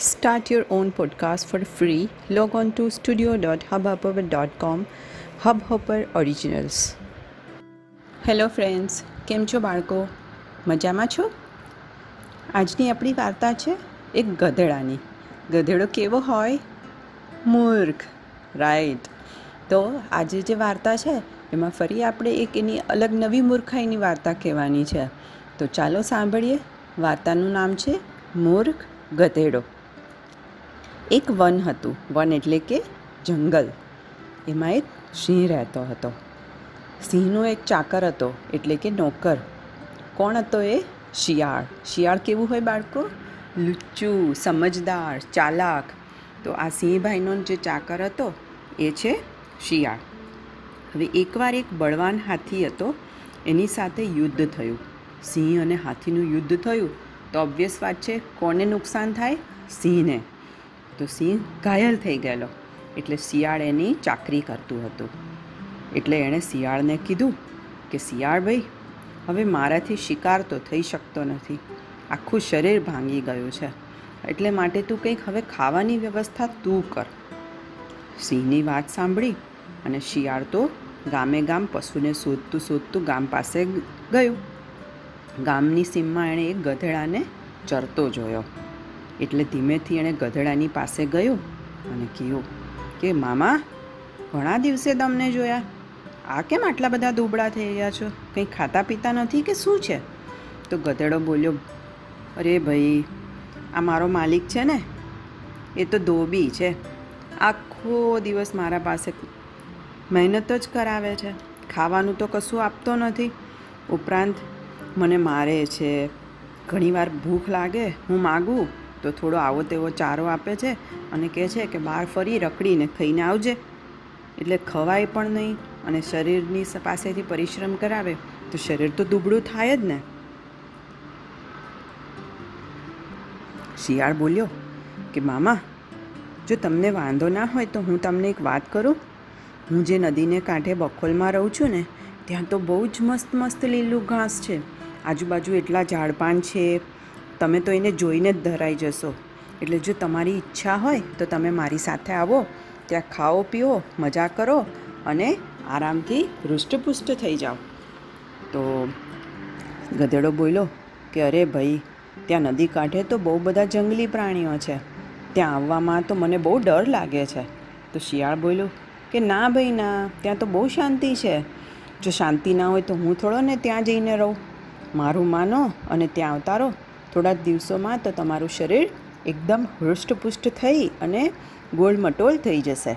Start your own podcast for free. Log on to studio.hubhopper.com. Hubhopper Originals. Hello friends કેમ છો બાળકો? મજામાં છો? આજની આપણી વાર્તા છે એક ગધેડાની. ગધેડો કેવો હોય? મૂર્ખ. રાઈટ તો આજે જે વાર્તા છે, એમાં ફરી આપણે એક એની અલગ નવી મૂર્ખાઈની વાર્તા કહેવાની છે. તો ચાલો સાંભળીએ. વાર્તાનું નામ છે, મૂર્ખ ગધેડો. એક વન હતું. વન એટલે કે જંગલ. એમાં એક સિંહ રહેતો હતો. સિંહનો એક ચાકર હતો, એટલે કે નોકર. કોણ હતો એ? શિયાળ. શિયાળ કેવું હોય બાળકો? લુચ્ચું, સમજદાર, ચાલાક. તો આ સિંહભાઈનો જે ચાકર હતો, એ છે શિયાળ. હવે એકવાર એક બળવાન હાથી હતો, એની સાથે યુદ્ધ થયું. સિંહ અને હાથીનું યુદ્ધ થયું, તો ઓબ્વિયસ વાત છે, કોને નુકસાન થાય? સિંહને. તો સિંહ ઘાયલ થઈ ગયેલો. એટલે શિયાળ એની ચાકરી કરતું હતું. એટલે એણે શિયાળને કીધું કે, શિયાળ ભાઈ, હવે મારાથી શિકાર તો થઈ શકતો નથી. આખું શરીર ભાંગી ગયું છે. એટલે માટે તું કંઈક હવે ખાવાની વ્યવસ્થા તું કર. સિંહની વાત સાંભળી અને શિયાળ તો ગામે ગામ પશુને શોધતું શોધતું ગામ પાસે ગયું. ગામની સીમમાં એણે એક ગધેડાને ચરતો જોયો. એટલે ધીમેથી એણે ગધેડાની પાસે ગયો અને કહ્યું કે મામા, ઘણા દિવસે તમને જોયા. આ કેમ આટલા બધા દુબળા થઈ ગયા છો? કંઈ ખાતા પીતા નથી કે શું છે? તો ગધેડો બોલ્યો, અરે ભાઈ, આ મારો માલિક છે ને. એ તો ધોબી છે. આખો દિવસ મારા પાસે મહેનત જ કરાવે છે. ખાવાનું તો કશું આપતો નથી. ઉપરાંત, મને મારે છે. ઘણીવાર ભૂખ લાગે, હું માગું. તો થોડો આવો તેવો ચારો આપે છે અને કહે છે કે બહાર ફરી રખડીને ખાઈને આવજે. એટલે ખવાય પણ નહીં અને શરીરની પાસેથી પરિશ્રમ કરાવે તો શરીર તો દુબળું થાય જ ને. શિયાળ બોલ્યો કે મામા, જો તમને વાંધો ના હોય તો હું તમને એક વાત કરું. હું જે નદીને કાંઠે બખોલમાં રહું છું ને, ત્યાં તો બહુ જ મસ્ત મસ્ત લીલું ઘાસ છે. આજુબાજુ એટલા ઝાડપાન છે તમે તો એને જોઈને જ ધરાઈ જશો. એટલે જો તમારી ઈચ્છા હોય તો તમે મારી સાથે આવો, ત્યાં ખાઓ, પીઓ, મજા કરો અને આરામથી હૃષ્ટપુષ્ટ થઈ જાઓ. તો ગધેડો બોલ્યો કે અરે ભાઈ, ત્યાં નદી કાંઠે તો બહુ બધા જંગલી પ્રાણીઓ છે. ત્યાં આવવામાં તો મને બહુ ડર લાગે છે. તો શિયાળ બોલ્યો કે ના ભાઈ ના, ત્યાં તો બહુ શાંતિ છે. જો શાંતિ ના હોય તો હું થોડો ને ત્યાં જઈને રહું. મારું માનો અને ત્યાં આવતા રહો. થોડા દિવસોમાં તો તમારું શરીર એકદમ હૃષ્ટપુષ્ટ થઈ અને ગોળમટોળ થઈ જશે.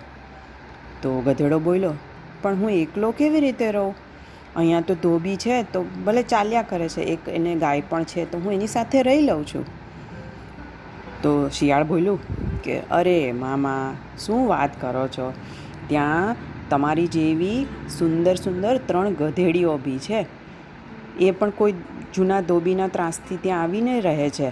તો ગધેડો બોલ્યો, પણ હું એકલો કેવી રીતે રહું? અહીંયા તો ધોબી છે, તો ભલે ચાલ્યા કરે છે, એક એને ગાય પણ છે, તો હું એની સાથે રહી લઉં છું. તો શિયાળ બોલ્યું કે, અરે મામા, શું વાત કરો છો? ત્યાં તમારી જેવી સુંદર સુંદર ત્રણ ગધેડીઓ બી છે. એ પણ કોઈ જૂના ધોબીના ત્રાસથી ત્યાં આવીને રહે છે.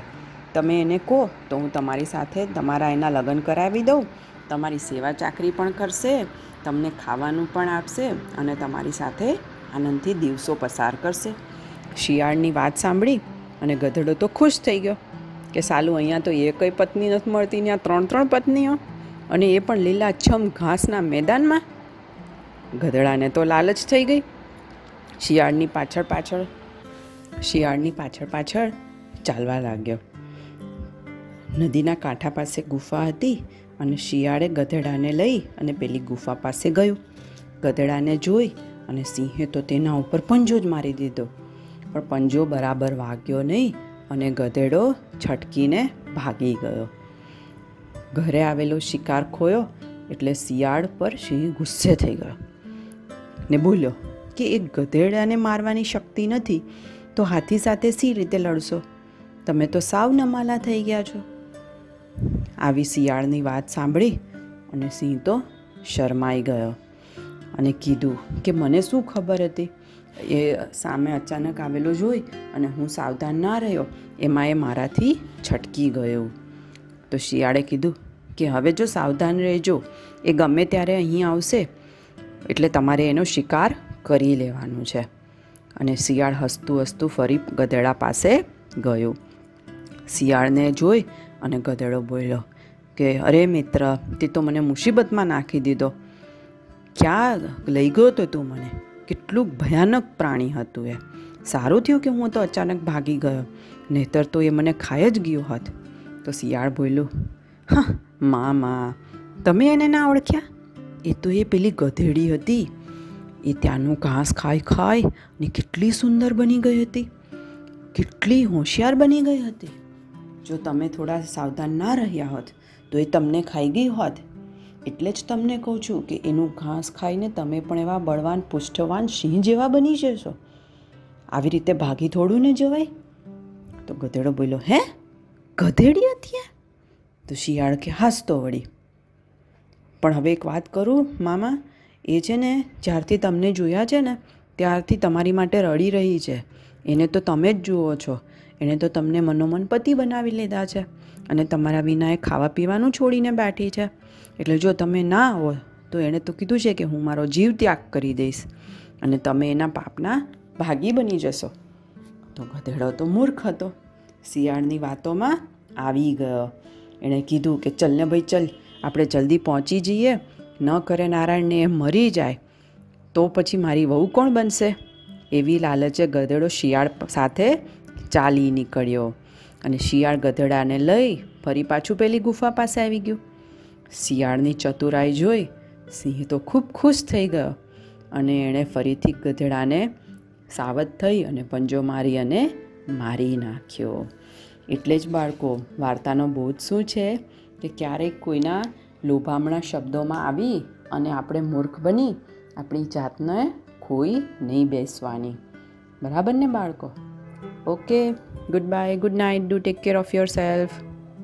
તમે એને કહો, તો હું તમારી સાથે તમારા એના લગ્ન કરાવી દઉં. તમારી સેવા ચાકરી પણ કરશે, તમને ખાવાનું પણ આપશે અને તમારી સાથે આનંદથી દિવસો પસાર કરશે. શિયાળની વાત સાંભળી અને ગધેડો તો ખુશ થઈ ગયો કે સાલું અહીંયા તો એ કઈ પત્ની નથી મળતી, ત્યાં ત્રણ ત્રણ પત્નીઓ અને એ પણ લીલાછમ ઘાસના મેદાનમાં. ગધેડાને તો લાલચ થઈ ગઈ. શિયાળની પાછળ પાછળ, શિયાળની પાછળ પાછળ ચાલવા લાગ્યો. નદીના કાંઠા પાસે ગુફા હતી અને શિયાળે ગધેડાને લઈ અને પેલી ગુફા પાસે ગયું. ગધેડાને જોઈ અને સિંહે તો તેના ઉપર પંજો જ મારી દીધો. પણ પંજો બરાબર વાગ્યો નહીં અને ગધેડો છટકીને ભાગી ગયો. ઘરે આવેલો શિકાર ખોયો એટલે શિયાળ પર સિંહ ગુસ્સે થઈ ગયો ને બોલ્યો કે એક ગધેડાને મારવાની શક્તિ નથી, તો હાથી સાથે સી રીતે લડશો? તમે તો સાવ નમાલા થઈ ગયા છો. આવી શિયાળની વાત સાંભળી અને સિંહ તો શરમાઈ ગયો અને કીધું કે મને શું ખબર હતી? એ સામે અચાનક આવેલો જોઈ અને હું સાવધાન ના રહ્યો. એમાં એ મારાથી છટકી ગયો. તો શિયાળે કીધું કે હવે જો સાવધાન રહેજો, એ ગમે ત્યારે અહીં આવશે, એટલે તમારે એનો શિકાર કરી લેવાનું છે. અને શિયાળ હસતું હસતું ફરી ગધેડા પાસે ગયું. શિયાળને જોઈ અને ગધેડો બોલ્યો, કે અરે મિત્ર, તે તો મને મુસીબતમાં નાખી દીધો. ક્યાં લઈ ગયો તો તું મને? કેટલું ભયાનક પ્રાણી હતું એ. સારું થયું કે હું તો અચાનક ભાગી ગયો, નહીતર તો એ મને ખાઈ જ ગયો હોત. તો શિયાળ બોલ્યું હા મા મા તમે એને ના ઓળખ્યા? એ તો એ પેલી ગધેડી હતી. એ ત્યાંનું ઘાસ ખાઈ ખાઈ ને કેટલી સુંદર બની ગઈ હતી. કેટલી હોશિયાર બની ગઈ હતી. જો તમે થોડા સાવધાન ના રહ્યા હોત, તો એ તમને ખાઈ ગઈ હોત. એટલે જ તમને કહું છું કે એનું ઘાસ ખાઈને તમે પણ એવા બળવાન, પુષ્ઠવાન સિંહ જેવા બની જશો. આવી રીતે ભાગી થોડું ને જવાય? તો ગધેડો બોલ્યો, હે? ગધેડી હતી આ?" તો શિયાળ કે હાસતો વળી. પણ હવે એક વાત કરું, મામા એ છે ને, જ્યારથી તમને જોયા છે ને, ત્યારથી તમારી માટે રડી રહી છે. એને તો તમે જ જુઓ છો. એણે તો તમને મનોમન પતિ બનાવી લીધા છે. અને તમારા વિના એ ખાવા પીવાનું છોડીને બેઠી છે. એટલે જો તમે ના આવો તો એણે તો કીધું છે કે હું મારો જીવ ત્યાગ કરી દઈશ. અને તમે એના પાપના ભાગી બની જશો. તો ગધેડો તો મૂર્ખ હતો. શિયાળની વાતોમાં આવી ગયો. એણે કીધું કે, ચલ ને ભાઈ, ચલ. આપણે જલ્દી પહોંચી જઈએ. ન કરે નારાયણને એ મરી જાય, તો પછી મારી વહુ કોણ બનશે? એવી લાલચે ગધેડો શિયાળ સાથે ચાલી નીકળ્યો અને શિયાળ ગધેડાને લઈ ફરી પાછું પેલી ગુફા પાસે આવી ગયું. શિયાળની ચતુરાઈ જોઈ સિંહ તો ખૂબ ખુશ થઈ ગયો અને એણે ફરીથી ગધેડાને સાવધ થઈ અને પંજો મારી અને મારી નાખ્યો. એટલે જ બાળકો, વાર્તાનો બોધ શું છે? કે ક્યારેક કોઈના લોભામણા શબ્દોમાં આવી અને આપણે મૂર્ખ બની, આપણી જાતને ખોઈ નહીં બેસવાની. બરાબર ને બાળકો? Okay good bye good night do take care of your self